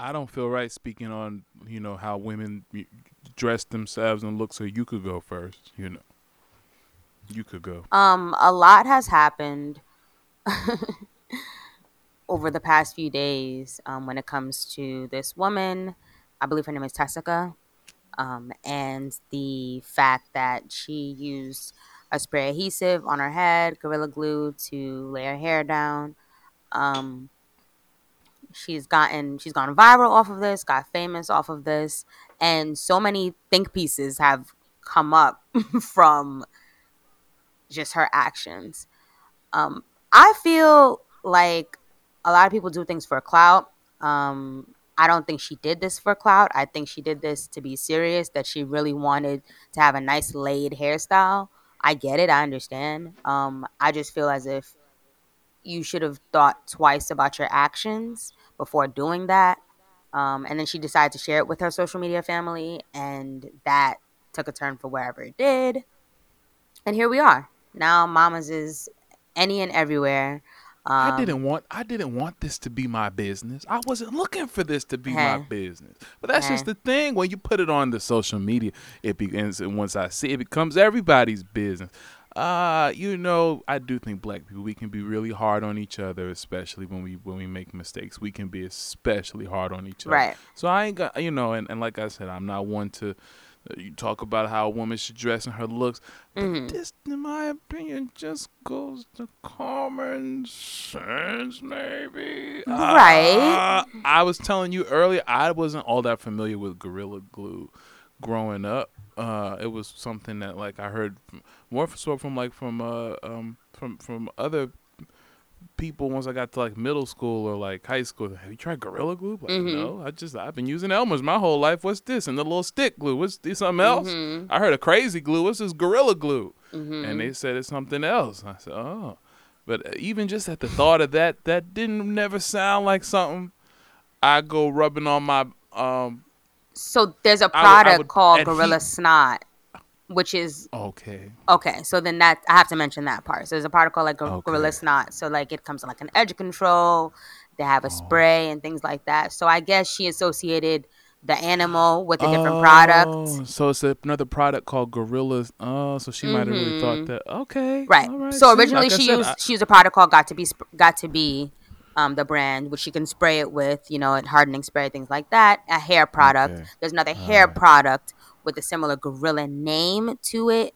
I don't feel right speaking on you know how women dress themselves and look. So you could go first. You know, you could go. Um, a lot has happened over the past few days um, when it comes to this woman. I believe her name is Tessica. Um, and the fact that she used a spray adhesive on her head, Gorilla Glue, to lay her hair down. Um, she's gotten she's gone viral off of this, got famous off of this, and so many think pieces have come up from just her actions. Um, I feel like a lot of people do things for clout. Um, I don't think she did this for clout. I think she did this to be serious, that she really wanted to have a nice laid hairstyle. I get it. I understand. Um, I just feel as if you should have thought twice about your actions before doing that. Um, and then she decided to share it with her social media family, and that took a turn for wherever it did. And here we are. Now, Mama's is any and everywhere. I Um, didn't want I didn't want this to be my business. I wasn't looking for this to be my business. But that's just the thing. When you put it on the social media, it begins and once I see it, it becomes everybody's business. Uh, you know, I do think black people we can be really hard on each other, especially when we when we make mistakes. We can be especially hard on each other. Right. So I ain't got you know, and, and like I said, I'm not one to uh, you talk about how a woman should dress and her looks. But Mm-hmm. this, in my opinion, just goes to common sense, maybe. Right. Uh, I was telling you earlier, I wasn't all that familiar with Gorilla Glue growing up. Uh, it was something that like I heard from, more so from like from uh um from from other people once I got to like middle school or like high school. Have you tried Gorilla Glue? Like, Mm-hmm. no, I just I've been using Elmer's my whole life. What's this? And the little stick glue. What's this? Something else? Mm-hmm. I heard a crazy glue. What's this Gorilla Glue? And they said it's something else. I said, oh. But uh, even just at the thought of that, that didn't never sound like something I go rubbing on my um. So there's a I would- I product would called Gorilla Snot, which is Okay. okay. So then that I have to mention that part. So there's a product called like Gor- Gorilla Okay. Snot. So like it comes in like an edge control. They have a Oh. spray and things like that. So I guess she associated the animal with a different product. Oh, So it's another product called Gorillas. Oh, so she might have really thought that. Okay. Mm-hmm. Right. so originally like she said, used I- she used a product called Got to Be Got to Be, um, the brand which you can spray it with, you know, and hardening spray things like that. A hair product. Okay. There's another hair product with a similar gorilla name to it.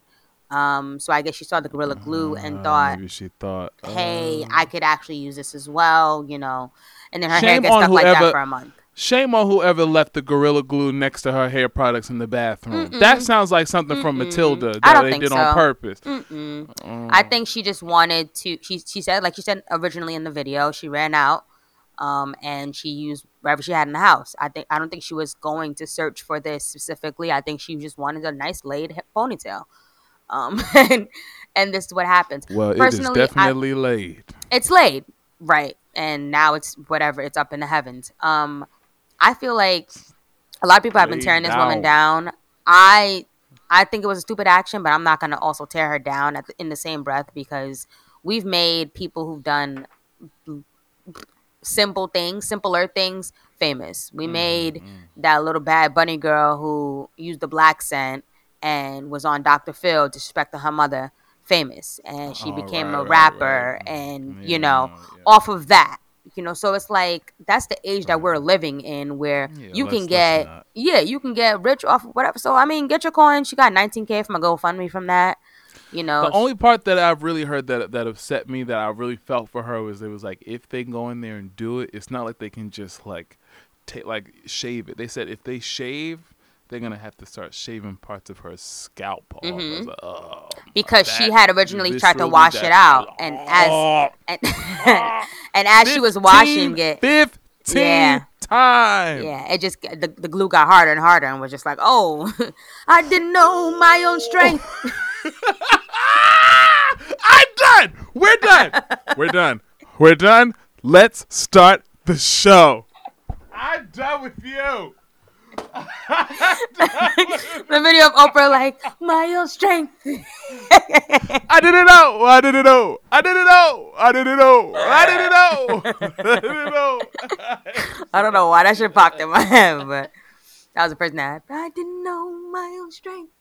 Um, so I guess she saw the gorilla glue and uh, thought, maybe she thought. hey, uh, I could actually use this as well, you know. And then her hair gets stuck like that for a month. Shame on whoever left the Gorilla Glue next to her hair products in the bathroom. That sounds like something from Matilda that they did on purpose. Mm-mm. Oh. I think she just wanted to. She she said like she said originally in the video, she ran out, um, and she used whatever she had in the house. I think I don't think she was going to search for this specifically. I think she just wanted a nice laid ponytail, um, and and this is what happens. Well, it is Personally, I- definitely laid. it's laid right and now it's whatever it's up in the heavens um i feel like a lot of people have been tearing this woman down. i i think it was a stupid action but i'm not going to also tear her down at the, in the same breath because we've made people who've done simple things simpler things famous. We mm-hmm. made that little bad bunny girl who used the black scent and was on dr phil disrespecting her mother famous. And she Oh, became right, a right, rapper right. and Yeah, you know yeah. off of that you know so it's like that's the age that we're living in where Yeah, you can get yeah you can get rich off of whatever. So i mean get your coin she got 19k from a gofundme from that you know. The only part that I've really heard that that upset me that I really felt for her was it was like if they go in there and do it, it's not like they can just like take like shave it. They said if they shave, they're gonna have to start shaving parts of her scalp off. Was mm-hmm. like, oh, because she had originally tried to wash that- it out and as and, and as she was washing it 15 Yeah. time. yeah it just the, the glue got harder and harder and was just like oh i didn't know my own strength I'm done. We're done. We're done. We're done. Let's start the show. I'm done with you. the video of Oprah like my own strength. I didn't know. I didn't know. I didn't know. I didn't know. I didn't know. I didn't know. I don't know why that shit popped in my head, but that was the person that I didn't know my own strength.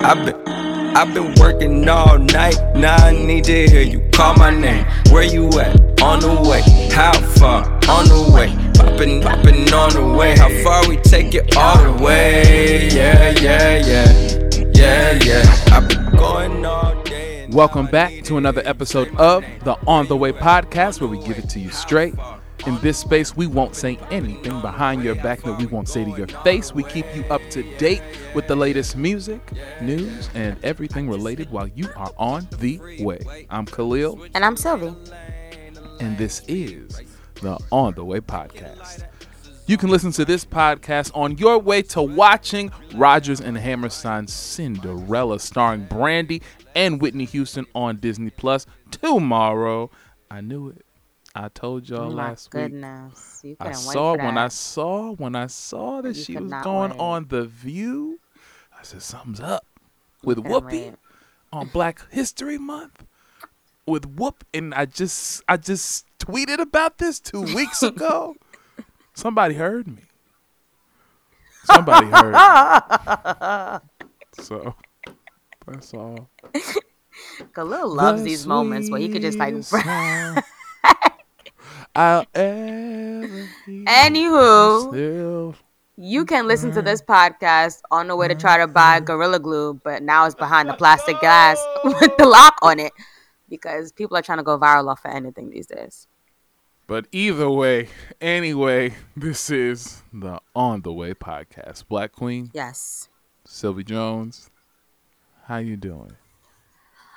I've been, I've been working all night. Now I need to hear you call my name. Where you at? On the way. How far? On the way. Popping, popping on the way. How far we take it all the way? Yeah, yeah, yeah. Yeah, yeah. I've been going all day. Welcome back to another episode of the On the Way podcast, where we give it to you straight. In this space, we won't say anything behind your back that we won't say to your face. We keep you up to date with the latest music, news, and everything related while you are on the way. I'm Khalil, And I'm Sylvie. And this is the On the Way podcast. You can listen to this podcast on your way to watching Rodgers and Hammerstein's Cinderella, starring Brandy and Whitney Houston on Disney Plus tomorrow. I knew it. I told y'all Oh my last week. goodness. You I saw when I saw when I saw that You she was going wait. on the View. I said something's up with Whoopi wait. on Black History Month with Whoop, and I just I just tweeted about this two weeks ago. Somebody heard me. Somebody heard me. So that's all. Khalil loves The these moments where he could just like. I'll ever Anywho. You can listen to this podcast on the way to try to buy mm-hmm. Gorilla Glue, but now it's behind the plastic glass with the lock on it because people are trying to go viral off of anything these days. But either way, anyway, this is the On the Way podcast. Black Queen, Yes. Sylvie Jones, how you doing?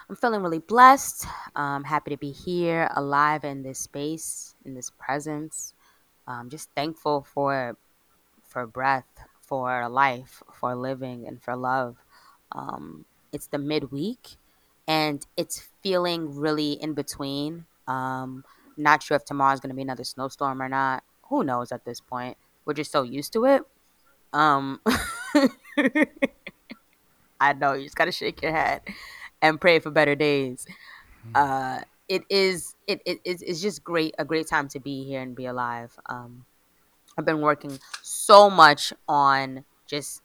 I'm feeling really blessed. Um, happy to be here, alive in this space, in this presence. Um, just thankful for for breath, for life, for living, and for love. Um, it's the midweek, and it's feeling really in between. Um, not sure if tomorrow's going to be another snowstorm or not. Who knows at this point? We're just so used to it. Um, I know you just gotta shake your head and pray for better days. Uh, it is it, it it's just great a great time to be here and be alive. Um, I've been working so much on just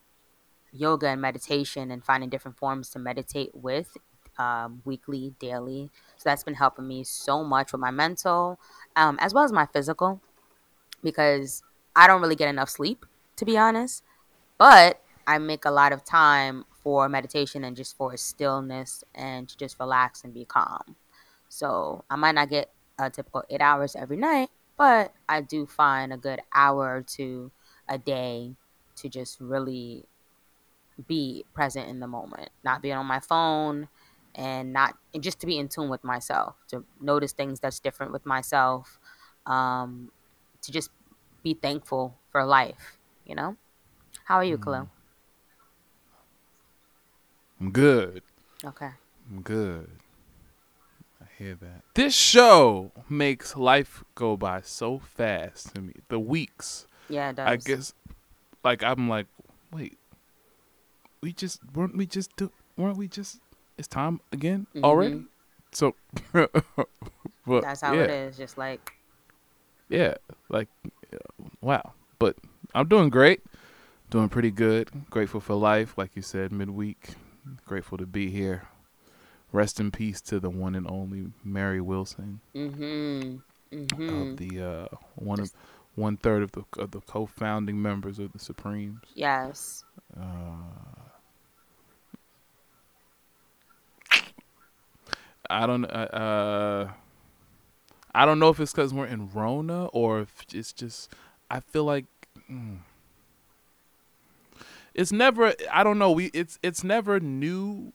yoga and meditation and finding different forms to meditate with um, weekly, daily. So that's been helping me so much with my mental um, as well as my physical because I don't really get enough sleep, to be honest. But I make a lot of time for meditation and just for stillness and to just relax and be calm. So I might not get a typical eight hours every night, but I do find a good hour or two a day to just really be present in the moment, not being on my phone and not and just to be in tune with myself, to notice things that's different with myself, um, to just be thankful for life, you know? How are you, Khalil? I'm good. Okay. I'm good. I hear that. This show makes life go by so fast to me. The weeks. Yeah, it does. I guess like I'm like, wait. We just weren't we just do weren't we just it's time again already? Mhm. So but That's how yeah, it is. Just like Yeah, like uh, wow. But I'm doing great. Doing pretty good. Grateful for life, like you said, midweek. Grateful to be here. Rest in peace to the one and only Mary Wilson mm-hmm. Mm-hmm. of the uh, one of one third of the of the co-founding members of the Supremes. Yes. I don't uh, uh I don't know if it's because we're in Rona or if it's just I feel like mm, it's never I don't know we it's it's never new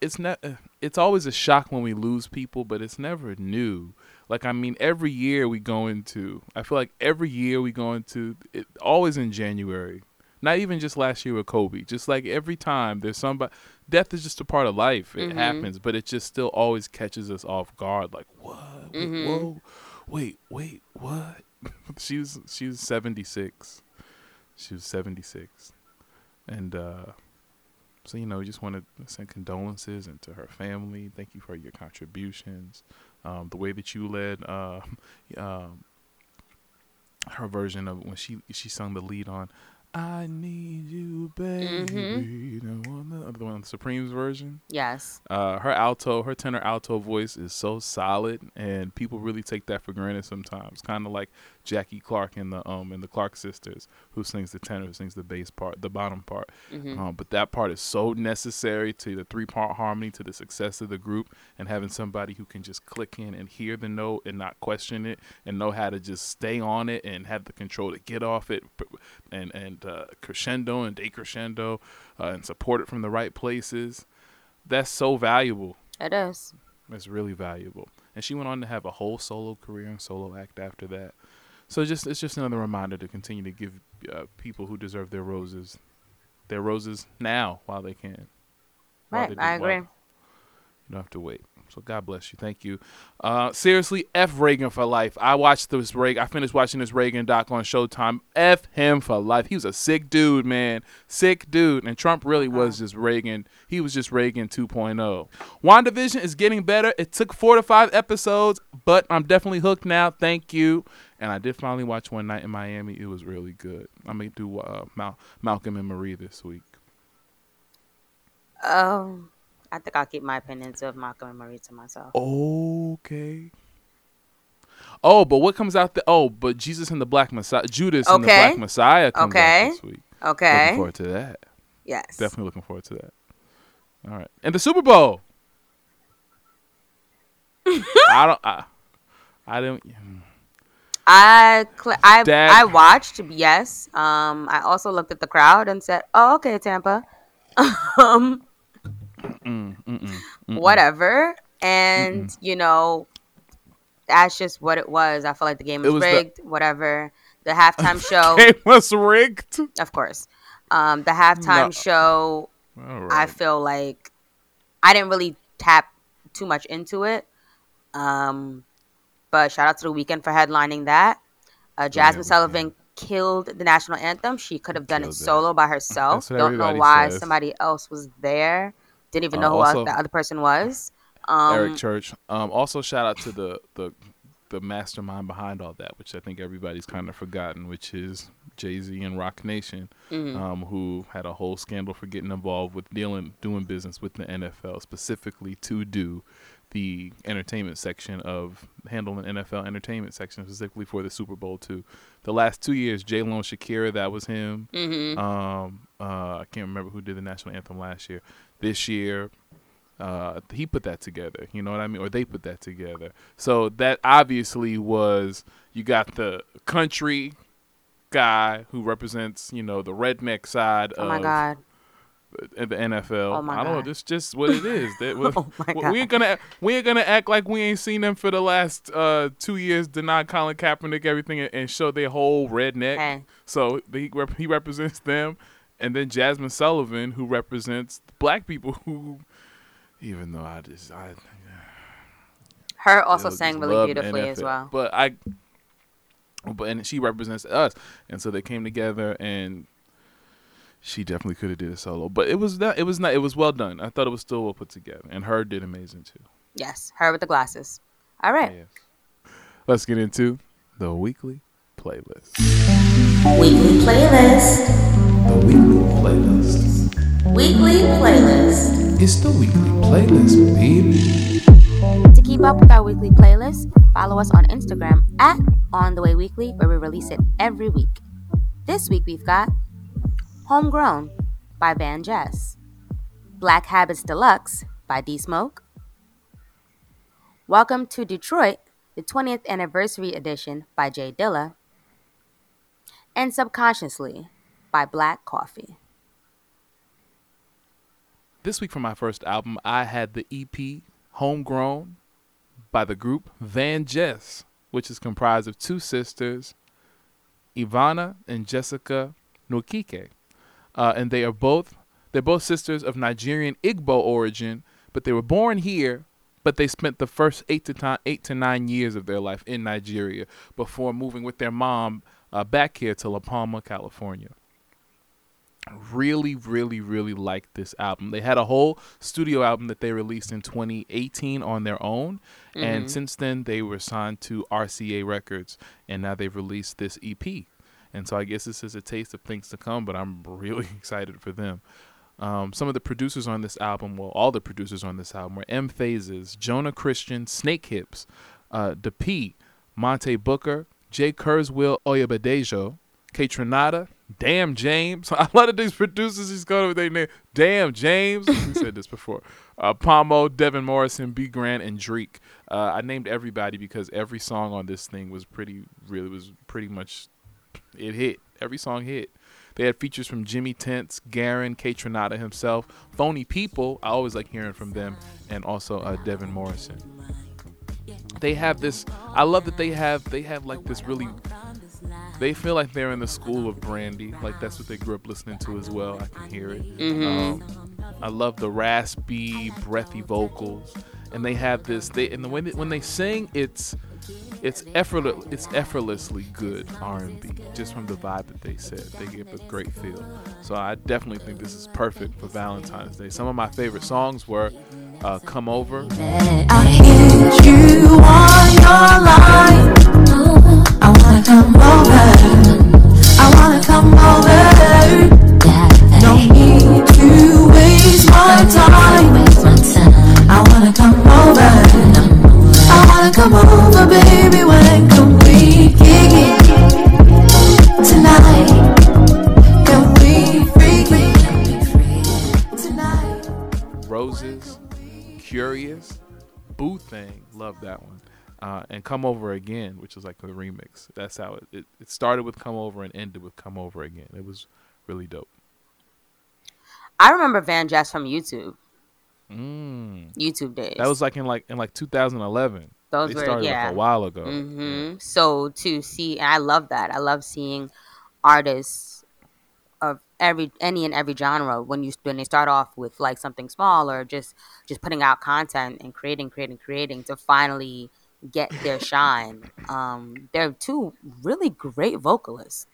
it's not it's always a shock when we lose people but it's never new. Like I mean every year we go into I feel like every year we go into it always in January not even just last year with Kobe just like every time there's somebody death is just a part of life it Mhm. happens but it just still always catches us off guard like what Mhm. whoa wait, wait, what? she was she was seventy six. She was seventy six, and uh, so you know, just want to send condolences and to her family. Thank you for your contributions. Um, the way that you led uh, um, her version of when she she sung the lead on I need you, baby. Mhm. The one, the, one, the Supremes version. Yes. Uh, her alto, her tenor alto voice is so solid, and people really take that for granted sometimes. Kind of like Jackie Clark in the um in the Clark Sisters, who sings the tenor, who sings the bass part, the bottom part. hmm Um, but that part is so necessary to the three part harmony, to the success of the group, and having somebody who can just click in and hear the note and not question it, and know how to just stay on it and have the control to get off it, and and uh, crescendo and decrescendo, uh, and support it from the right places. That's so valuable. It is. It's really valuable. And she went on to have a whole solo career and solo act after that. So just it's just another reminder to continue to give uh, people who deserve their roses their roses now while they can. While Right. they do- I while- agree. You don't have to wait. So God bless you. Thank you. Uh, seriously, F Reagan for life. I watched this Reagan. I finished watching this Reagan doc on Showtime. F him for life. He was a sick dude, man. Sick dude. And Trump really was just Reagan. He was just Reagan 2.0. WandaVision is getting better. It took four to five episodes, but I'm definitely hooked now. Thank you. And I did finally watch One Night in Miami. It was really good. I'm going to do uh, Mal- Malcolm and Marie this week. Um, I think I'll keep my opinions of Malcolm and Marie to myself. Okay. Oh, but what comes out the oh, but Jesus and the Black Messiah, Judas and the Black Messiah comes Okay. out this week. Okay. Looking forward to that. Yes. Definitely looking forward to that. All right, and the Super Bowl. I don't. I, I don't. I cl- I Dad- I watched. Yes. Um. I also looked at the crowd and said, "Oh, okay, Tampa." um. Mm, mm-mm, mm-mm. Whatever. And you know, that's just what it was. I felt like the game was was the- rigged. whatever. The halftime show, It was rigged. of course. Um. The halftime No. show. All I feel like I didn't really tap too much into it. Um, but shout out to the Weeknd for headlining that. Uh, Jazmine Weeknd. Sullivan killed the national anthem. She could have done it that. solo by herself. Don't know why says. somebody else was there. Didn't even Uh, know who also- else the other person was. Um, Eric Church. Um, also, shout out to the the the mastermind behind all that, which I think everybody's kind of forgotten, which is Jay Z and Roc Nation, mhm. um, who had a whole scandal for getting involved with dealing doing business with the NFL, specifically to do the entertainment section of handling NFL entertainment section specifically for the Super Bowl too. The last two years, J Lo and Shakira, that was him. Mhm. Um, uh, I can't remember who did the national anthem last year. This year, uh, he put that together. You know what I mean? Or they put that together. So that obviously was you got the country guy who represents you know the redneck side oh of my god. the NFL. Oh my I don't know. God. That's just what it is. That Oh we- ain't gonna we ain't gonna act like we ain't seen them for the last uh, two years. Deny Colin Kaepernick everything and, and show their whole redneck. Hey. So he he represents them, and then Jazmine Sullivan who represents black people who, even though I just I Her also sang really love beautifully as well. But I, but and she represents us, and so they came together, and she definitely could have did a solo. But it was not. It was not. It was well done. I thought it was still well put together, and her did amazing too. Yes, her with the glasses. All right. Yes. Let's get into the weekly playlist. Weekly playlist. The weekly playlist. Weekly playlist. It's the weekly playlist, baby. To keep up with our weekly playlist, follow us on Instagram at On The Way Weekly, where we release it every week. This week we've got Homegrown by VanJess, Black Habits Deluxe by D Smoke, Welcome to Detroit, the 20th Anniversary Edition by J Dilla, and Subconsciously by Black Coffee. This week for my first album, I had the EP Homegrown by the group VanJess, which is comprised of two sisters, Ivana and Jessica Nwokike. Uh, and they are both they're both sisters of Nigerian Igbo origin, but they were born here but they spent the first eight to eight to nine years of their life in Nigeria before moving with their mom uh, back here to La Palma, California. Really, really, really liked this album. They had a whole studio album that they released in 2018 on their own, Mm-hmm. and since then they were signed to RCA Records, and now they've released this EP. And so I guess this is a taste of things to come, but I'm really excited for them. Um, some of the producers on this album, well, all the producers on this album were M Phases, Jonah Christian, Snakehips, uh, DeP, Monte Booker, Jay Kurzweil, Oyabadejo, K Damn James. A lot of these producers, he's going with their name. Damn James. we said this before. Uh, Pomo, Devin Morrison, B Grant, and Dreek. Uh, I named everybody because every song on this thing was pretty, really was pretty much, it hit. Every song hit. They had features from Jimi Tents, Garen, Kaytranada himself, Phony People. I always like hearing from them, and also uh, Devin Morrison. They have this. I love that they have. They have like this really. They feel like they're in the school of Brandy. Like that's what they grew up listening to as well. I can hear it. Um, I love the raspy, breathy vocals, and they have this. They and the when they, when they sing, it's it's effortless. It's effortlessly good R and B, just from the vibe that they said. They give a great feel. So I definitely think this is perfect for Valentine's Day. Some of my favorite songs were uh, "Come Over," I hit you on your line. I wanna come over. I wanna come over. No need to waste my time. I wanna come over. I wanna come over, baby. When can we kick it tonight? Can we freak it tonight? Roses, Curious, Boo Thing, love that one. Uh, and Come Over Again, which is like a remix. That's how it, it, it started with Come Over and ended with Come Over Again. It was really dope. I remember VanJess from YouTube. Mm. YouTube days. That was like in like in like 2011. Those they were- started yeah. like a while ago. hmm So to see, and I love that. I love seeing artists of every any and every genre when you when they start off with like something small or just just putting out content and creating, creating, creating to finally get their shine. Um, they're two really great vocalists,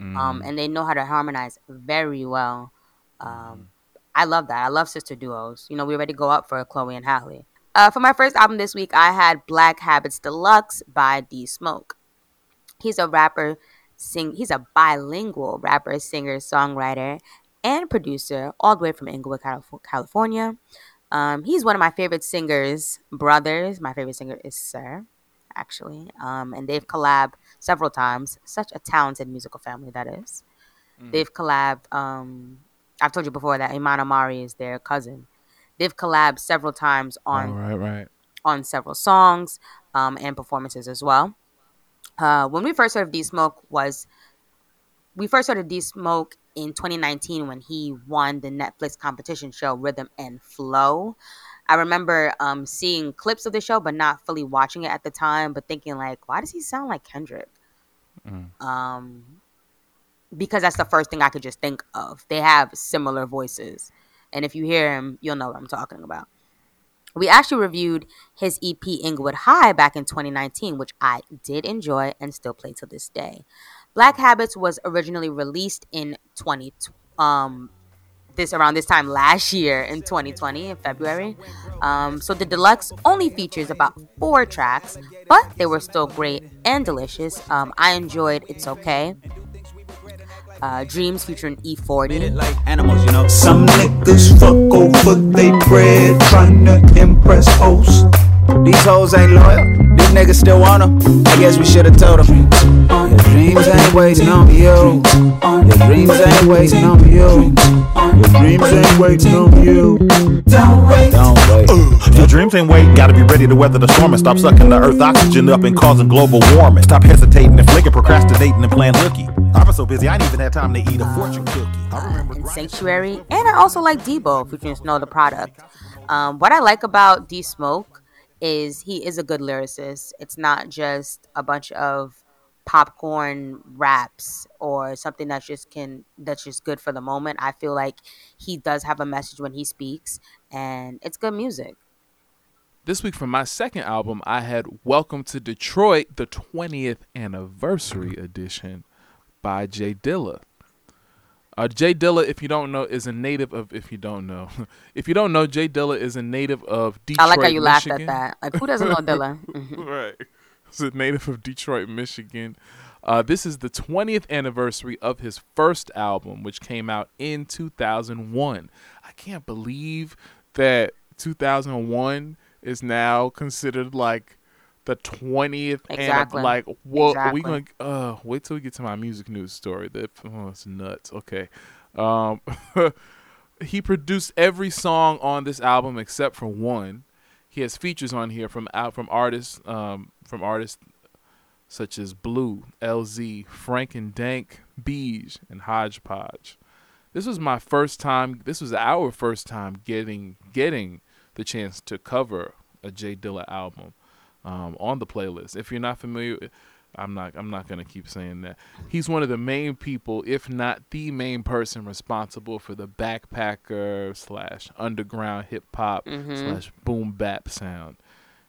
Mm. um, and they know how to harmonize very well. Um, I love that. I love sister duos. You know, we already go up for Chloe and Halle. Uh, for my first album this week, I had Black Habits Deluxe by D Smoke. He's a rapper, sing. He's a bilingual rapper, singer, songwriter, and producer, all the way from Inglewood, California. Um, he's one of my favorite singers, brothers. My favorite singer is Sir, actually. Um, and they've collabed several times. Such a talented musical family that is. They've collabed. Um, I've told you before that Iman Omari is their cousin. They've collabed several times on All right, right. on several songs um, and performances as well. Uh, when we first heard of D Smoke was we first heard of D Smoke in 2019 when he won the Netflix competition show Rhythm and Flow. I remember um, seeing clips of the show, but not fully watching it at the time, but thinking like, why does he sound like Kendrick? Um, because that's the first thing I could just think of. They have similar voices, and if you hear him, you'll know what I'm talking about. We actually reviewed his EP Inglewood High back in 2019, which I did enjoy and still play to this day. Black Habits was originally released in 20 um this around this time last year in 2020 in February. Um, so the deluxe only features about four tracks, but they were still great and delicious. Um, I enjoyed It's Okay. Uh, Dreams featuring E40. like animals, you know. Some niggas fuck over they bread, tryna impress hoes. These hoes ain't loyal, these niggas still want 'em. I guess we should've told 'em. Your dreams ain't waiting on you. Your dreams ain't waiting on you. Your dreams ain't waiting on you. Don't wait. Don't wait. Your dreams ain't wait, gotta be ready to weather the storm and stop sucking the earth oxygen up and causing global warming. Stop hesitating and flicking, procrastinating and playing hooky. I've been so busy, I ain't even had time to eat a fortune cookie. I remember and Sanctuary, and I also like Debo featuring Snow Tha Product. Um, what I like about D Smoke is he is a good lyricist. It's not just a bunch of popcorn raps or something that's just can that's just good for the moment. I feel like he does have a message when he speaks, and it's good music. This week for my second album, I had Welcome to Detroit, the 20th anniversary edition by J Dilla. Uh, J Dilla, if you don't know, is a native of. If you don't know, if you don't know, J Dilla is a native of Detroit. Michigan. I like how you laughed at that. Like, who doesn't know Dilla? Mhm. right. He's a native of Detroit, Michigan. Uh, this is the 20th anniversary of his first album, which came out in 2001. I can't believe that 2001 is now considered like the 20th and Exactly. like what we gonna uh wait till we get to my music news story that oh it's nuts okay um he produced every song on this album except for one he has features on here from out from artists um from artists such as Blue, Elzhi, Frank and Dank, Beige, and Hodgepodge. This was my first time. This was our first time getting getting the chance to cover a J Dilla album um, on the playlist. If you're not familiar, I'm not. I'm not gonna keep saying that. He's one of the main people, if not the main person, responsible for the backpacker slash underground hip hop slash boom bap sound.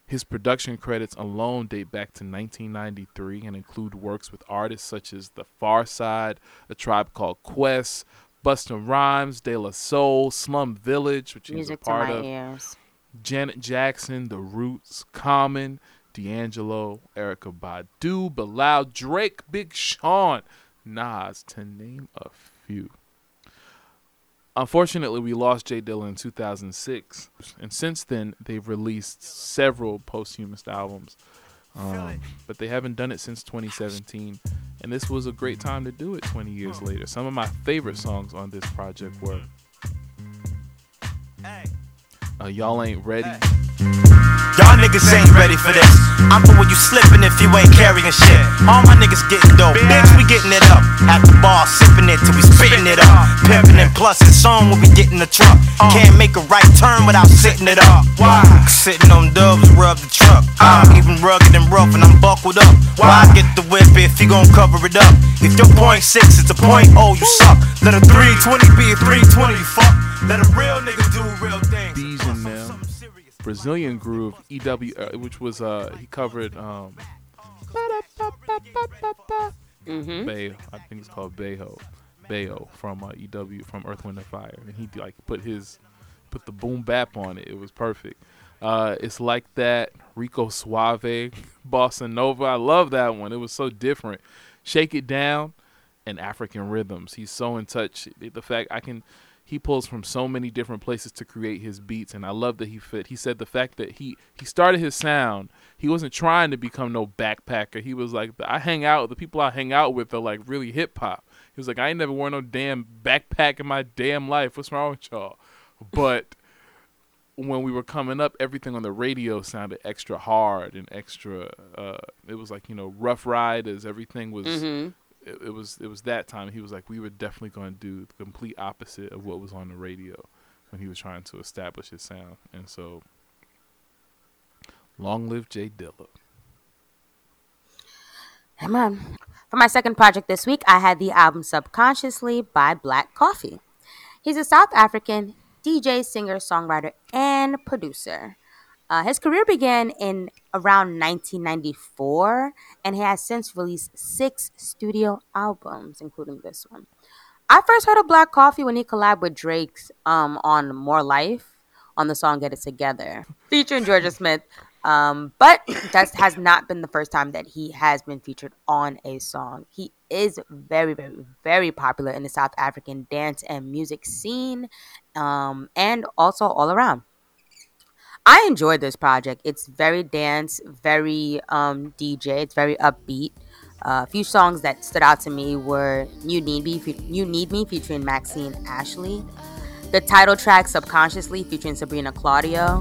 His production credits alone date back to 1993 and include works with artists such as The Pharcyde, A Tribe Called Quest, Busta Rhymes, De La Soul, Slum Village, which he was a part of, ears. Janet Jackson, The Roots, Common, D'Angelo, Erykah Badu, Bilal, Drake, Big Sean, Nas, to name a few. Unfortunately, we lost J Dilla in 2006, and since then they've released several posthumous albums, um, but they haven't done it since 2017. And this was a great time to do it 20 years later. Some of my favorite songs on this project were uh, "Y'all Ain't Ready," Y'all niggas ain't ready for this. I'm for when you slipping if you ain't carrying shit. All my niggas getting dope, bitch, we getting it up. At the bar, sipping it till we spitting it up. Pimping and plus it's on when we get in the truck. Can't make a right turn without sitting it up. Why? Sitting on dubs, rub the truck. I'm even rugged and rough and I'm buckled up. Why I get the whip if you gon' cover it up? If your point six is the point oh, you suck. Let a 320 be a 320, fuck. Let a real nigga do real Brazilian Groove, EW, uh, which was uh he covered um Mm-hmm. Bay, I think it's called Bayo, Bayo from uh, EW from Earth Wind and Fire, and he like put his put the boom bap on it. It was perfect. Uh, it's like that Rico Suave, Bossa Nova. I love that one. It was so different. Shake it down, and African rhythms. He's so in touch. The fact I can, he pulls from so many different places to create his beats, and I love that he fit. He said the fact that he he started his sound. He wasn't trying to become no backpacker. He was like, I hang out. The people I hang out with are like really hip hop. He was like, I ain't never worn no damn backpack in my damn life. What's wrong with y'all? But when we were coming up, everything on the radio sounded extra hard and extra. Uh, it was like you know, Ruff Ryders. Everything was. Mm-hmm. It, it was. It was that time. He was like, we were definitely going to do the complete opposite of what was on the radio when he was trying to establish his sound. And so, long live J Dilla. Amen. Um, for my second project this week, I had the album Subconsciously by Black Coffee. He's a South African DJ, singer, songwriter, and producer. Uh, his career began in around 1994, and he has since released six studio albums, including this one. I first heard of Black Coffee when he collabed with Drake's um, on More Life on the song Get It Together, featuring Jorja Smith. Um, but that has not been the first time that he has been featured on a song. He is very, very, very popular in the South African dance and music scene, um, and also all around. I enjoyed this project. It's very dance, very um, DJ. It's very upbeat. Uh, a few songs that stood out to me were "You Need Me," fe- "You Need Me" featuring Maxine Ashley, the title track "Subconsciously" featuring Sabrina Claudio.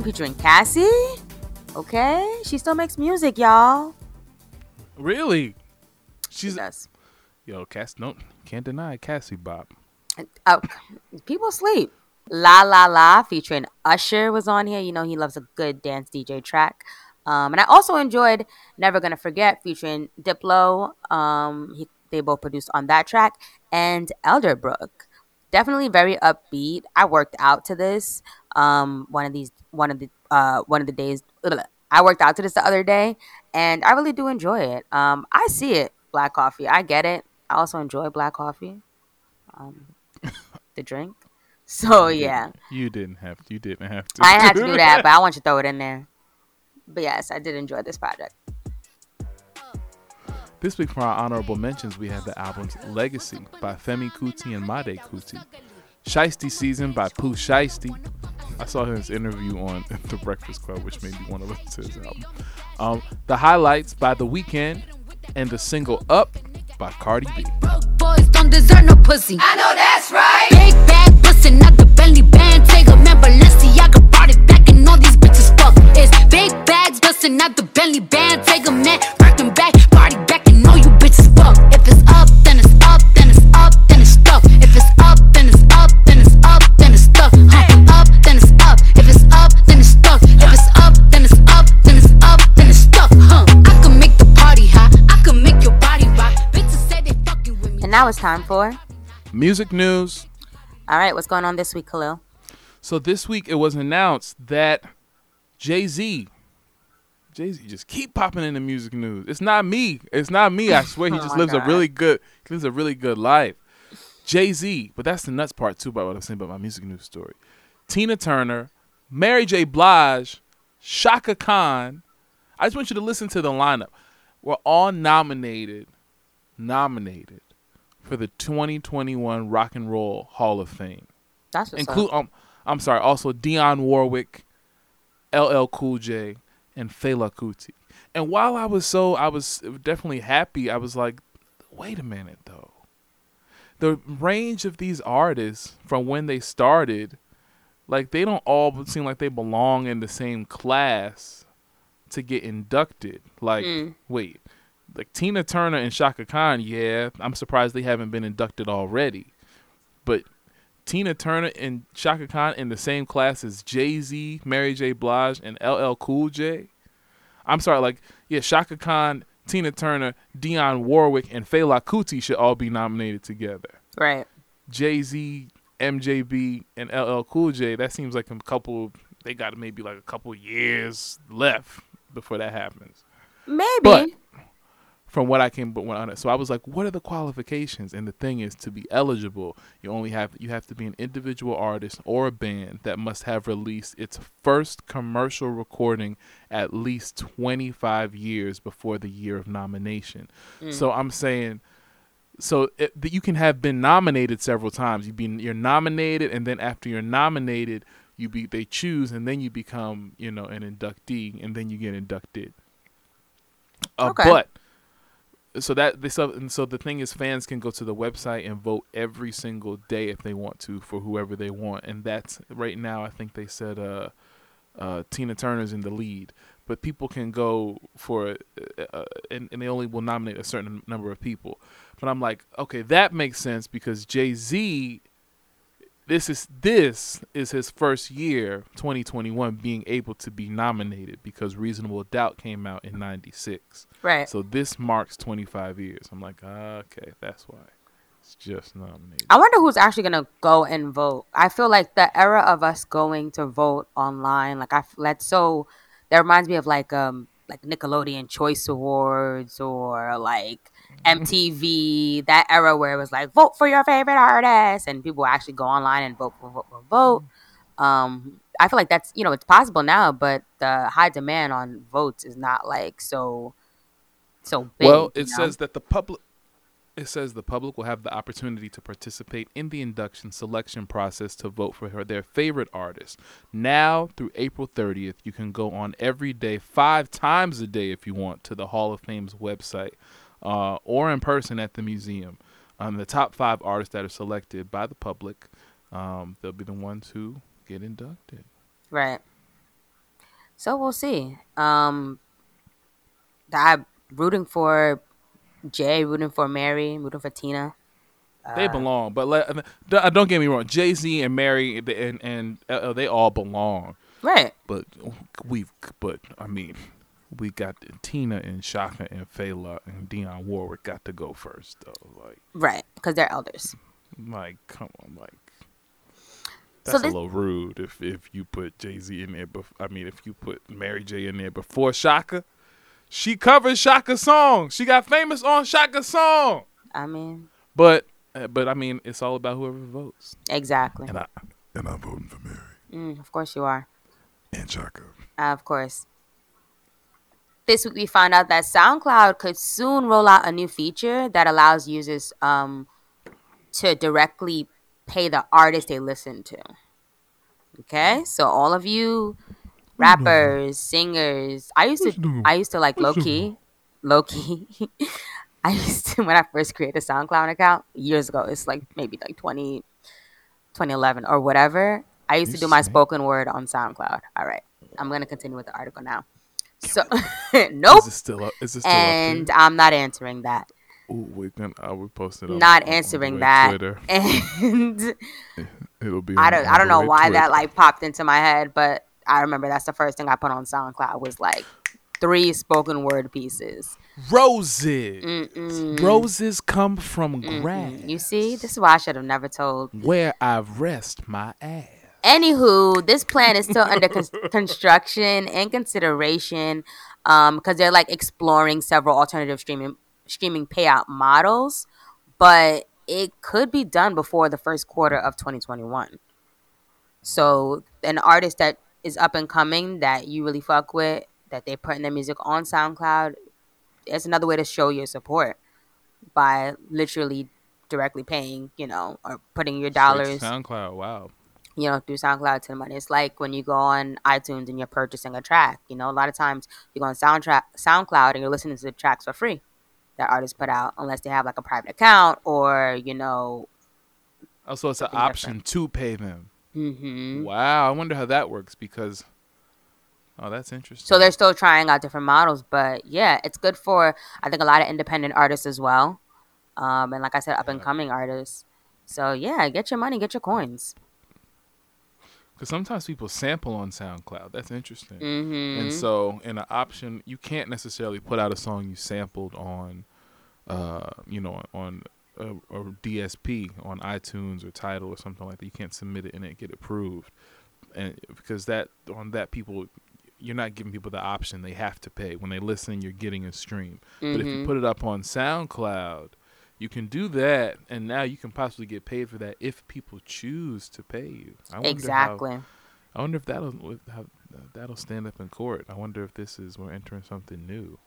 Time featuring Cassie. Okay, she still makes music, y'all. Really? She She's does. yo, Cass. No, can't deny Cassie Bob. Oh, people sleep. La La La featuring Usher was on here. You know he loves a good dance DJ track. Um, and I also enjoyed Never Gonna Forget featuring Diplo. Um, he, they both produced on that track and Elderbrook. Definitely very upbeat. I worked out to this. Um, one of these, one of the, uh, one of the days. I worked out to this the other day, and I really do enjoy it. Um, I see it, black coffee. I get it. I also enjoy black coffee. Um, the drink. So You yeah, didn't- you didn't have to. You didn't have to. I had to do that, but I want you to throw it in there. But yes, I did enjoy this project. This week for our honorable mentions, we have the albums Legacy by Femi Kuti and Made Kuti. Shiesty Season by Pooh Shiesty. I saw his interview on The Breakfast Club, which made me want to listen to his album. Um, the Highlights by The Weeknd and the single Up by Cardi B. Broke boys don't deserve no pussy. I know that's right. Big bag pussy, not the Bentley band. Take a man, Balenciaga brought it back, and all these bitches fuck. It's big bags bustin', not the Bentley band. Take a man, working back, party back, And now it's time for. Music news. All right, what's going on this week, Khalil? So this week it was announced that Jay Z, Jay Z just keep popping in the music news. It's not me. It's not me. I swear he Oh just lives a really good, lives a really good life. Jay Z, but that's the nuts part too about what I'm saying about my music news story. Tina Turner, Mary J. Blige, Chaka Khan. I just want you to listen to the lineup. We're all nominated, nominated for the 2021 Rock and Roll Hall of Fame That's what's um I'm sorry, also Dionne Warwick, LL Cool J, and Fela Kuti. And while I was so I was definitely happy, I was like, wait a minute though. The range of these artists from when they started, like they don't all seem like they belong in the same class to get inducted. Like, Mm. wait, like Tina Turner and Chaka Khan, yeah, I'm surprised they haven't been inducted already. But Tina Turner and Chaka Khan in the same class as Jay Z, Mary J. Blige, and LL Cool J. I'm sorry, like yeah, Chaka Khan, Tina Turner, Dionne Warwick, and Fela Kuti should all be nominated together. right. Jay Z, MJB, and LL Cool J. That seems like a couple. They got maybe like a couple years left before that happens Maybe. But- from what I came but on it. So I was like, what are the qualifications? And the thing is to be eligible, you only have you have to be an individual artist or a band that must have released its first commercial recording at least 25 years before the year of nomination. So I'm saying so it, that you can have been nominated several times. You've been you're nominated and then after you're nominated, you be they choose and then you become, you know, an inductee and then you get inducted. Uh, Okay. But so that this so, and so the thing is fans can go to the website and vote every single day if they want to for whoever they want. And that's right now I think they said uh uh Tina Turner's in the lead. But people can go for uh, uh, and, and they only will nominate a certain number of people. But I'm like okay that makes sense because Jay-Z this is this is his first year 2021 being able to be nominated because Reasonable Doubt came out in 96 right. so this marks 25 years. I'm like, okay, that's why. It's just nominated. I wonder who's actually gonna go and vote. I feel like the era of us going to vote online, like I that's so. That reminds me of like um like Nickelodeon Choice Awards or like MTV. That era where it was like vote for your favorite artist, and people actually go online and vote for vote vote. Um, I feel like that's you know it's possible now, but the high demand on votes is not like so. So big, well, you it know? says that the public. It says the public will have the opportunity to participate in the induction selection process to vote for her, their favorite artist. Now through April 30th, you can go on every day, five times a day if you want, to the Hall of Fame's website uh, or in person at the museum. Um, the top five artists that are selected by the public, um, they'll be the ones who get inducted. right. So we'll see. Um, I'm rooting for Jay, rooting for Mary, rooting for Tina. They Uh, belong, but let, don't don't get me wrong. Jay Z and Mary and and uh, they all belong. Right. But we've but I mean, we got Tina and Chaka and Fela and Dionne Warwick got to go first though. Like Right, because they're elders. like come on like. So That's this- a little rude if if you put Jay Z in there. Bef- I mean, if you put Mary J in there before Chaka, she covers Chaka's song. She got famous on Chaka's song. I mean, But uh, but I mean, it's all about whoever votes. exactly. And I And I'm voting for Mary Mm, of course you are. and Chaka. Uh, of course. This week we found out that SoundCloud could soon roll out a new feature that allows users um, to directly pay the artist they listen to. Okay, so all of you rappers, singers, I used to, I used to like low key, low key. I used to when I first created a SoundCloud account years ago. It's like maybe like 20, 2011 or whatever. I used to do my spoken word on SoundCloud. All right, I'm gonna continue with the article now. So, nope. Is it still up? Is it still And up I'm not answering that. Ooh, we're gonna. I will post it. On, Not on- on answering the that. Twitter. And It'll be. I don't on I don't know why that like popped into my head, but I remember that's the first thing I put on SoundCloud was like three spoken word pieces. roses. Mm-mm. Roses come from grass. You see, this is why I should have never told. Where I rest my ass. Anywho, this plan is still under con- construction and consideration um, because they're like exploring several alternative streaming streaming payout models, but it could be done before the first quarter of 2021. So, an artist that is up and coming that you really fuck with, that they're putting their music on SoundCloud, it's another way to show your support by literally directly paying, you know, or putting your dollars SoundCloud. Wow. You know, through SoundCloud to the money. It's like when you go on iTunes and you're purchasing a track. You know, a lot of times you go on soundtrack SoundCloud and you're listening to the tracks for free that artists put out, unless they have like a private account or you know. Oh, so it's an option to pay them. hmm Wow. I wonder how that works because. Oh, that's interesting. So they're still trying out different models, but yeah, it's good for I think a lot of independent artists as well, um, and like I said, up and coming artists. So yeah, get your money, get your coins. Because sometimes people sample on SoundCloud. That's interesting. Mhm. And so, in an option, you can't necessarily put out a song you sampled on, uh, you know, on a, a DSP on iTunes or Tidal or something like that. You can't submit it and it get approved, and because that on that people, you're not giving people the option. They have to pay when they listen. You're getting a stream. But if you Mhm. put it up on SoundCloud. You can do that, and now you can possibly get paid for that if people choose to pay you. I wonder how- Exactly. I wonder if that'll how, that'll stand up in court. I wonder if this is we're entering something new.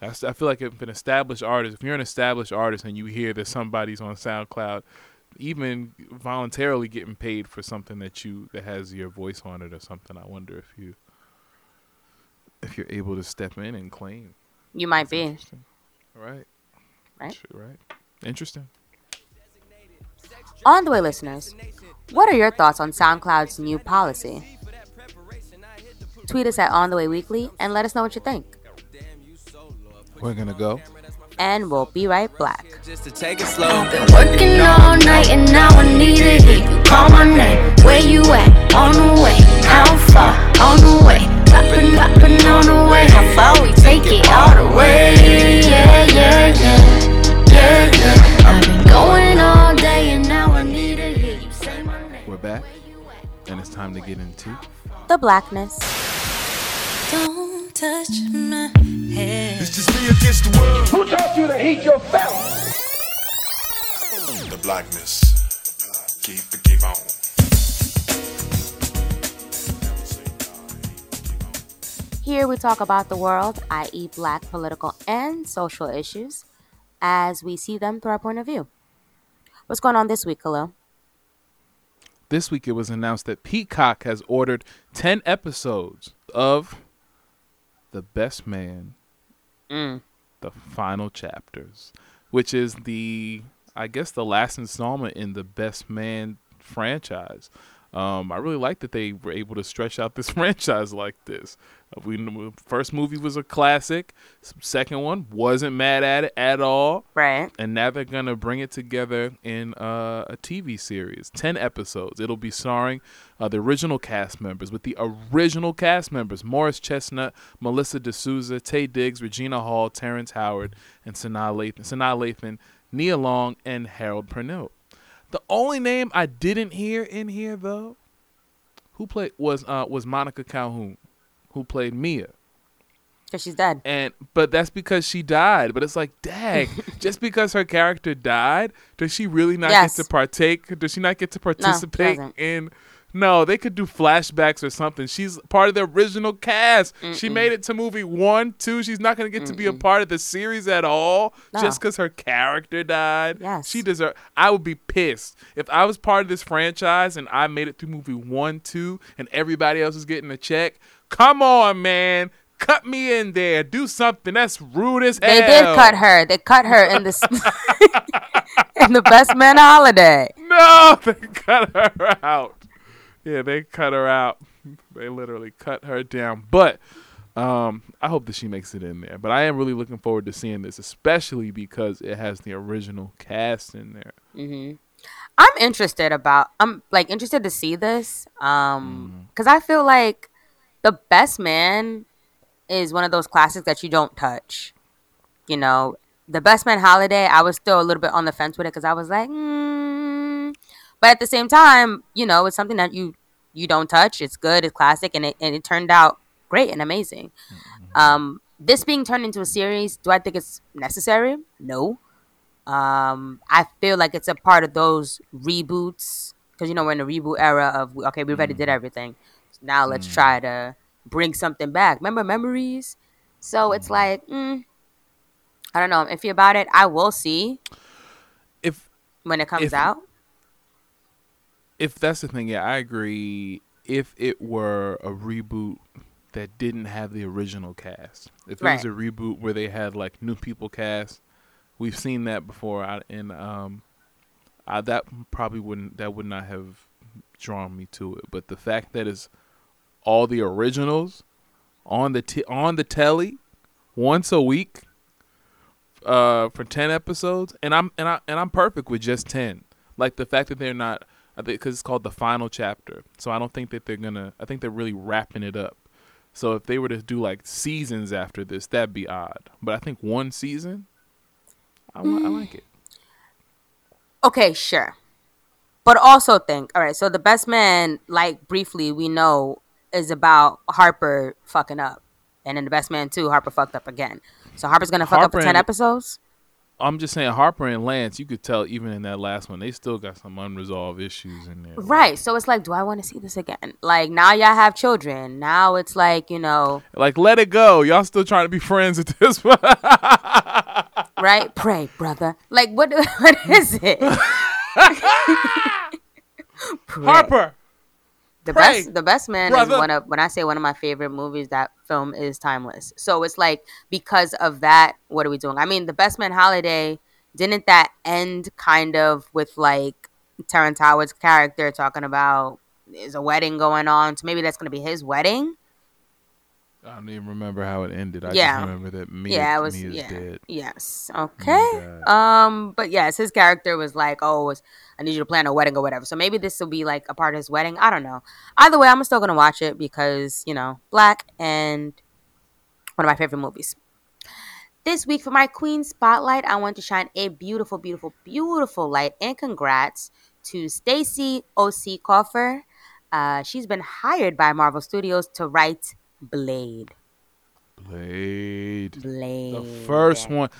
I feel like if an established artist, if you're an established artist and you hear that somebody's on SoundCloud, even voluntarily getting paid for something that you that has your voice on it or something, I wonder if you if you're able to step in and claim. You might be. Right. Right. Sure, Right. Interesting. On the way, listeners, what are your thoughts on SoundCloud's new policy? Tweet us at On the Way Weekly and let us know what you think. We're gonna go. And we'll be right back. Just to take it slow. Been working all night and now I need to hear you call my name. Where you at? On the way. How far? On the way. Poppin', poppin' on the way. How far we take it all the way? Yeah, yeah, yeah. Yeah, yeah. I've been going all day and now I need to hear you say my name. We're back, and it's time to get into The blackness. Don't touch my head. It's just me against the world. Who taught you to hate yourself? The blackness. Keep it, keep on. Here we talk about the world, i.e., black political and social issues, as we see them through our point of view. What's going on this week, Kahlil? This week it was announced that Peacock has ordered 10 episodes of The Best Man, Mm. the final chapters, which is the, I guess, the last installment in the Best Man franchise. Um, I really like that they were able to stretch out this franchise like this. Uh, we the first movie was a classic. Second one wasn't mad at it at all. Right. And now they're gonna bring it together in uh, a TV series, ten episodes. It'll be starring uh, the original cast members with the original cast members: Morris Chestnut, Melissa D'Souza, Taye Diggs, Regina Hall, Terrence Howard, and Sanaa Lathan, Sanaa Lathan, Nia Long, and Harold Perrineau. The only name I didn't hear in here though, who played was uh, was Monica Calhoun, who played Mia. Because she's dead. And but that's because she died. But it's like, dang, just because her character died, does she really not Yes. get to partake? Does she not get to participate doesn't. in? No, they could do flashbacks or something. She's part of the original cast. She Mm-mm. made it to movie one, two. She's not gonna get to be a part of the series at all No. just because her character died. Yes. she deserve. I would be pissed if I was part of this franchise and I made it through movie one, two, and everybody else is getting a check. Come on, man. Cut me in there. Do something. That's rude as hell. They did cut her. They cut her in the in the Best Man Holiday. No, they cut her out. Yeah, they cut her out. They literally cut her down. But um, I hope that she makes it in there. But I am really looking forward to seeing this, especially because it has the original cast in there. hmm I'm interested about. I'm like interested to see this. Um, because I feel like the Best Man is one of those classics that you don't touch. You know, the Best Man Holiday. I was still a little bit on the fence with it because I was like, mm. But at the same time, you know, it's something that you you don't touch. It's good. It's classic, and it and it turned out great and amazing. Um, this being turned into a series, do I think it's necessary? No. Um, I feel like it's a part of those reboots because you know we're in the reboot era of okay, we already did everything. So now let's try to bring something back. Remember memories? So it's like, mm, I don't know. I'm iffy about it. I will see If when it comes if- out. If that's the thing, yeah, I agree. If it were a reboot that didn't have the original cast, if it was a reboot where they had like new people cast, we've seen that before. I, and um, I, that probably wouldn't that would not have drawn me to it. But the fact that it's all the originals on the t- on the telly once a week uh for 10 episodes and I'm and I and I'm perfect with just 10 like the fact that they're not I think cuz it's called the final chapter so I don't think that they're going to I think they're really wrapping it up so if they were to do like seasons after this that'd be odd but I think one season I, li- I like it Okay, sure. But also think, all right, so the best man, like briefly, we know is about Harper fucking up. And in the best man too, Harper fucked up again. So Harper's gonna fuck up for ten and- episodes? I'm just saying Harper and Lance you could tell even in that last one they still got some unresolved issues in there Right. So it's like, do I want to see this again? Like now y'all have children. Now it's like, you know, like let it go y'all still trying to be friends at this point right? Pray, brother. Like what what is it? Harper The Pray, best the best man brother. is one of when I say one of my favorite movies, that film is timeless. So it's like because of that, what are we doing? I mean, the best man holiday, didn't that end kind of with like Terrence Howard's character talking about is a wedding going on? So maybe that's gonna be his wedding. I don't even remember how it ended. I Yeah. just remember that Mia, yeah, it was Mia's yeah. dead. Yes. Okay. um, but yes, his character was like, "Oh, it's- I need you to plan a wedding or whatever." So maybe this will be like a part of his wedding. I don't know. Either way, I'm still gonna watch it because you know, black and one of my favorite movies. This week for my Queen Spotlight, I want to shine a beautiful, beautiful, beautiful light and congrats to Stacy Osei-Kuffour. Uh, she's been hired by Marvel Studios to write Blade. Blade. Blade. The first one.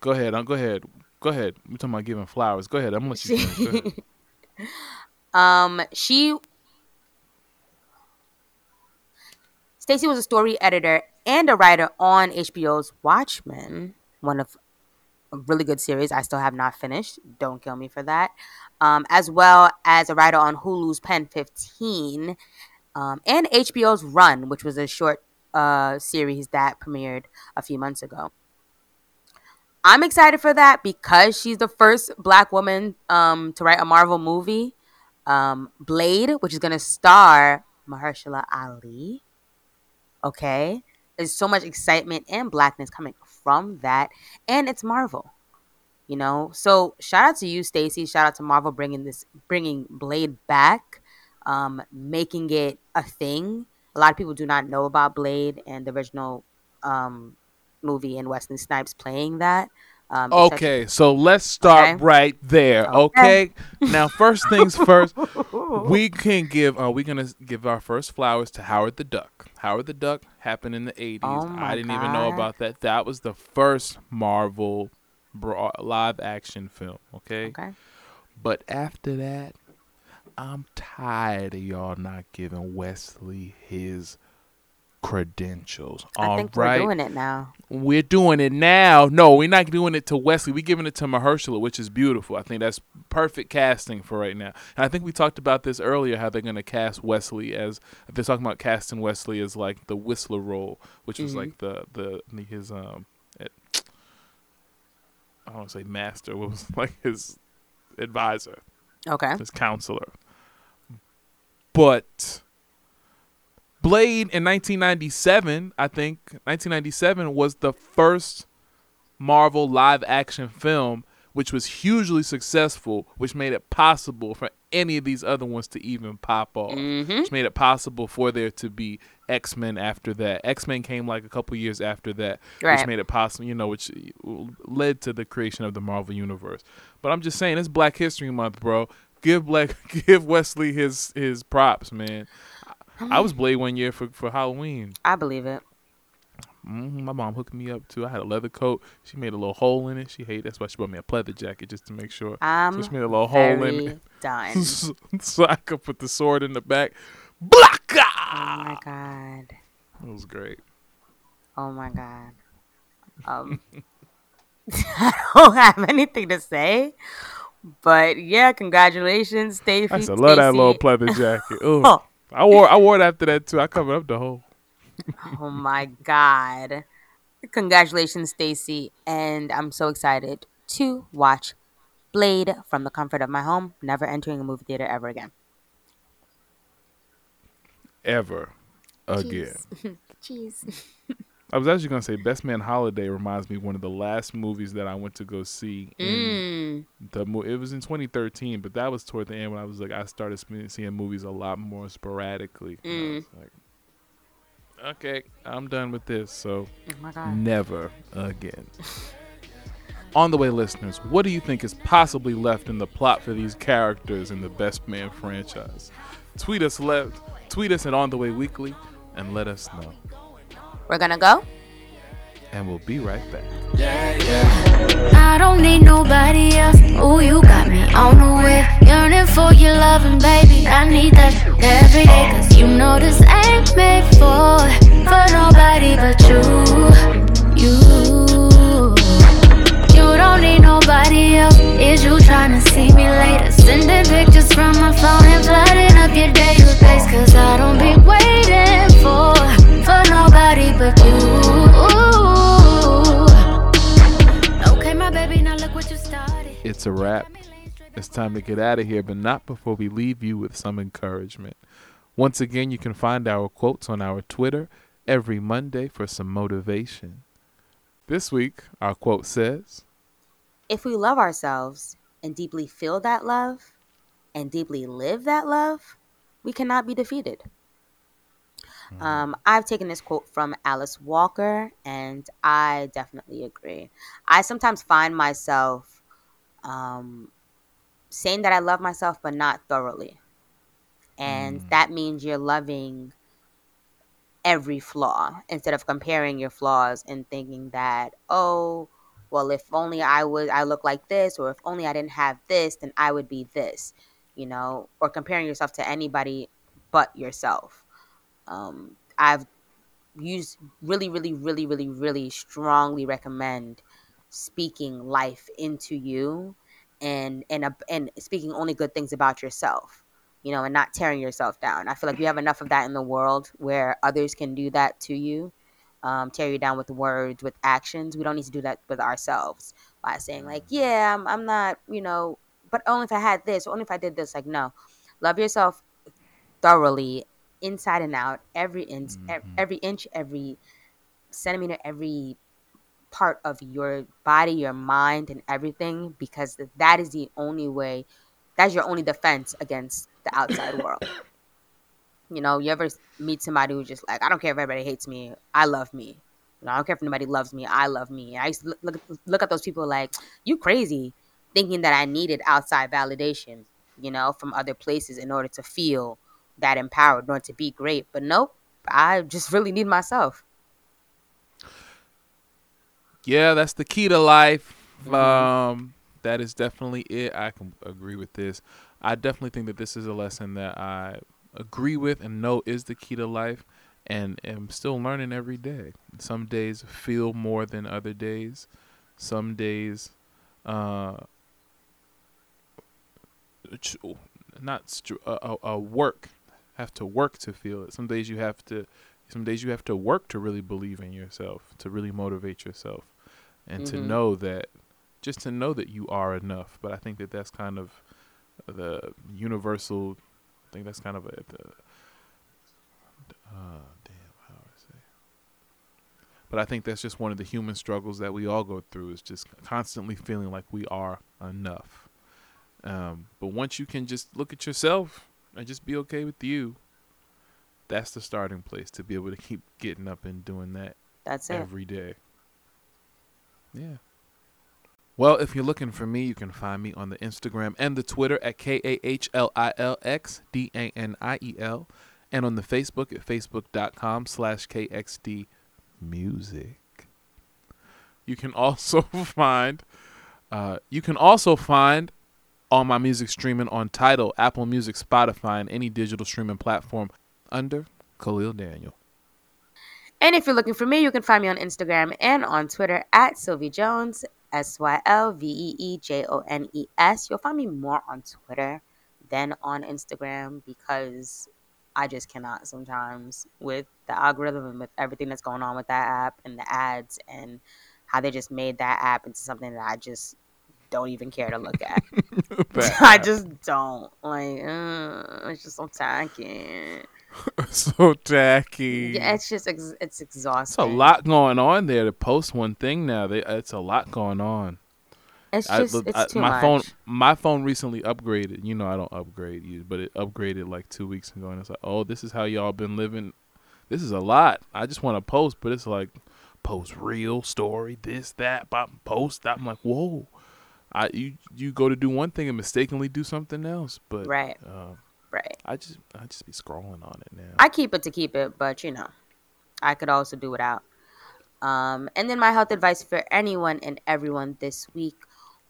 Go ahead. Go ahead. Go ahead. We're talking about giving flowers. Go ahead. I'm gonna let you finish. Um, she Stacy was a story editor and a writer on HBO's Watchmen, one of a really good series I still have not finished. Don't kill me for that. Um, as well as a writer on Hulu's Pen 15 um, and HBO's Run, which was a short uh, series that premiered a few months ago. I'm excited for that because she's the first black woman um, to write a Marvel movie. Um, Blade, which is gonna star Mahershala Ali. Okay, there's so much excitement and blackness coming from that, and it's Marvel. You know, so shout out to you, Stacy. Shout out to Marvel bringing this, bringing Blade back, um, making it a thing. A lot of people do not know about Blade and the original um, movie and Wesley Snipes playing that. Um, it's such- Okay, so let's start Okay. right there. Okay. Okay. now, first things first, we can give. Uh, we're gonna give our first flowers to Howard the Duck. Howard the Duck happened in the eighties. Oh I didn't even know about that. That was the first Marvel live action film. Okay. Okay. But after that, I'm tired of y'all not giving Wesley his credentials. I All think right? we're doing it now. We're doing it now. No, we're not doing it to Wesley. We're giving it to Mahershala, which is beautiful. I think that's perfect casting for right now. And I think we talked about this earlier, how they're going to cast Wesley as they're talking about casting Wesley as like the Whistler role, which was Mhm. like the the his um, it, I don't want to say master. What was like his advisor, Okay. his counselor. But Blade in 1997, I think 1997 was the first Marvel live action film which was hugely successful, which made it possible for any of these other ones to even pop off. Mhm. Which made it possible for there to be X Men after that. X Men came like a couple years after that, which made it possible, you know, which led to the creation of the Marvel Universe. But I'm just saying, it's Black History Month, bro. Give Black, give Wesley his his props, man. I, was Blade one year for for Halloween. I believe it. hmm My mom hooked me up too. I had a leather coat. She made a little hole in it. She hated. That's why she bought me a pleather jacket just to make sure. I'm so she made a little hole in it, done. so, so I could put the sword in the back. Blacka! Oh my god. It was great. Oh my god. Um, I don't have anything to say, but yeah, congratulations, Stacy. I love that little pleather jacket. Ooh. I wore I wore it after that too. I covered up the hole. Oh my god. Congratulations, Stacy, and I'm so excited to watch Blade from the comfort of my home, never entering a movie theater ever again. Ever again. Jeez. I was actually gonna say Best Man Holiday reminds me of one of the last movies that I went to go see. In Mm. the it was in 2013, but that was toward the end when I was like I started seeing movies a lot more sporadically. Mm. was like, okay, I'm done with this. So Oh never again. On the way, listeners, what do you think is possibly left in the plot for these characters in the Best Man franchise? Tweet us left. Tweet us at On the Way Weekly and let us know. We're gonna go. And we'll be right back. I don't need nobody else. Ooh, you got me on the way. Yearning for your loving, baby. I need that every day. Cause you know this ain't made for, for nobody but you. You. You don't need nobody else. Is you trying to see me later? Sending pictures from my phone and flooding up your day with. Cause I don't be waiting for, for nobody but you. Okay, my baby, now look what you started. It's a wrap. It's time to get out of here, but not before we leave you with some encouragement. Once again, you can find our quotes on our Twitter every Monday for some motivation. This week, our quote says, If we love ourselves and deeply feel that love and deeply live that love, we cannot be defeated. Um, I've taken this quote from Alice Walker, and I definitely agree. I sometimes find myself um, saying that I love myself, but not thoroughly. And that means you're loving every flaw instead of comparing your flaws and thinking that, oh, well, if only I would, I look like this, or if only I didn't have this, then I would be this, you know, or comparing yourself to anybody but yourself. Um, I've used really, really, really, really, really strongly recommend speaking life into you and and a, and speaking only good things about yourself you know and not tearing yourself down. I feel like we have enough of that in the world where others can do that to you um, tear you down with words with actions. We don't need to do that with ourselves by saying like yeah i'm, I'm not you know but only if i had this only if i did this like no. Love yourself thoroughly, inside and out, every inch, ev- mm-hmm. every inch, every centimeter, every part of your body, your mind, and everything, because that is the only way. That's your only defense against the outside world. You know, you ever meet somebody who's just like, I don't care if everybody hates me, I love me. You know, I don't care if nobody loves me, I love me. I used to look, look, look at those people like, you crazy, thinking that I needed outside validation, you know, from other places in order to feel that empowered, order to be great. But nope, I just really need myself. Yeah, that's the key to life. Um, that is definitely it. I can agree with this. I definitely think that this is a lesson that I agree with and know is the key to life, and am still learning every day. Some days feel more than other days. Some days, uh, not str- uh, uh, uh, work have to work to feel it. Some days you have to. Some days you have to work to really believe in yourself, to really motivate yourself, and to Mhm. know that, just to know that you are enough. But I think that that's kind of the universal. I think that's kind of a, the. Uh, damn, how do I say? But I think that's just one of the human struggles that we all go through. Is just constantly feeling like we are enough. Um, but once you can just look at yourself and just be okay with you, that's the starting place to be able to keep getting up and doing that That's it. every day. Yeah. Well, if you're looking for me, you can find me on the Instagram and the Twitter at K A H L I L X D A N I E L and on the Facebook at facebook.com slash KXD music. You can also find uh, you can also find all my music streaming on Tidal, Apple Music, Spotify, and any digital streaming platform under Kahlil Daniel. And if you're looking for me, you can find me on Instagram and on Twitter at Sylvee Jones, S Y L V E E J O N E S. You'll find me more on Twitter than on Instagram because I just cannot sometimes with the algorithm and with everything that's going on with that app and the ads and how they just made that app into something that I just don't even care to look at. I just don't. Like, uh, it's just so tacky. so tacky. Yeah, it's just ex- it's exhausting. It's a lot going on there to post one thing now. They, it's a lot going on. It's just look, it's I- too my much. phone my phone recently upgraded. You know I don't upgrade you, but it upgraded like two weeks ago, and it's like, oh, this is how y'all been living. This is a lot. I just want to post, but it's like post real story, this that, pop, post. That. I'm like, whoa. I you you go to do one thing and mistakenly do something else, but Right. Uh, right. I just I just be scrolling on it now. I keep it to keep it, but you know, I could also do without. Um, and then my health advice for anyone and everyone this week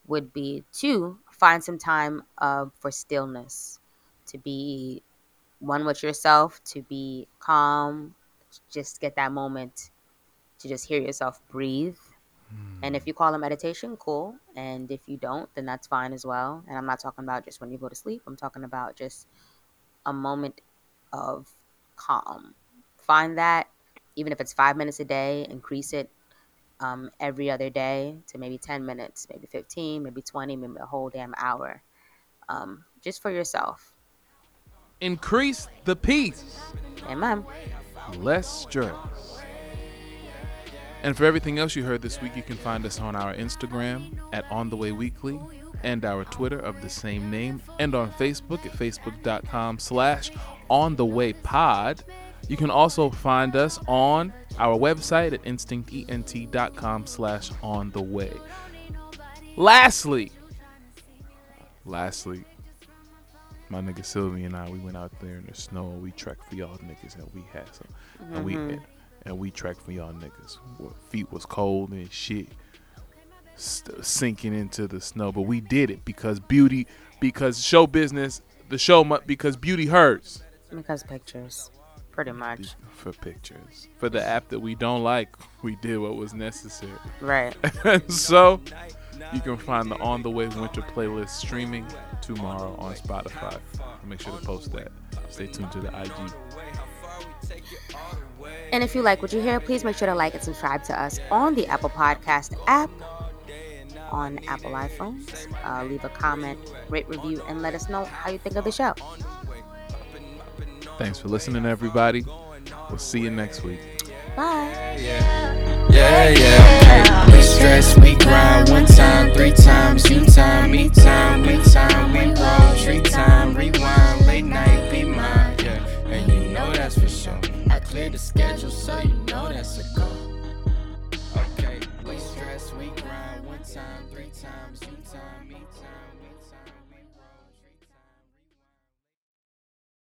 would be to find some time uh, for stillness, to be one with yourself, to be calm, just get that moment to just hear yourself breathe. And if you call it meditation, cool. And if you don't, then that's fine as well. And I'm not talking about just when you go to sleep. I'm talking about just a moment of calm. Find that, even if it's five minutes a day, increase it um, every other day to maybe 10 minutes, maybe 15, maybe 20, maybe a whole damn hour. Um, just for yourself. Increase the peace. Amen. less stress. And for everything else you heard this week, you can find us on our Instagram at On The Way Weekly and our Twitter of the same name and on Facebook at facebook.com slash On The Way Pod. You can also find us on our website at instinctent.com slash On The Way. Lastly, lastly, my nigga Sylvee and I, we went out there in the snow and we trekked for y'all niggas and we had some, and we Mhm. And we tracked for y'all niggas. Feet was cold and shit, st- sinking into the snow, but we did it because beauty, because show business, the show mu- because beauty hurts Because pictures, pretty much. for pictures. For the app that we don't like, we did what was necessary. Right. and so you can find the On the Way Winter playlist streaming tomorrow on Spotify. Make sure to post that. Stay tuned to the IG. And if you like what you hear, please make sure to like and subscribe to us on the Apple Podcast app on Apple iPhones. Uh, leave a comment, rate, review, and let us know how you think of the show. Thanks for listening, everybody. We'll see you next week. Bye. Yeah, yeah. We stress, we grind one time, three times, you time, me time, we time, we roll, tree time, rewind, late night, I cleared the schedule, so you know that's a go. Okay, we stress, we grind one time, three times, you time, me time.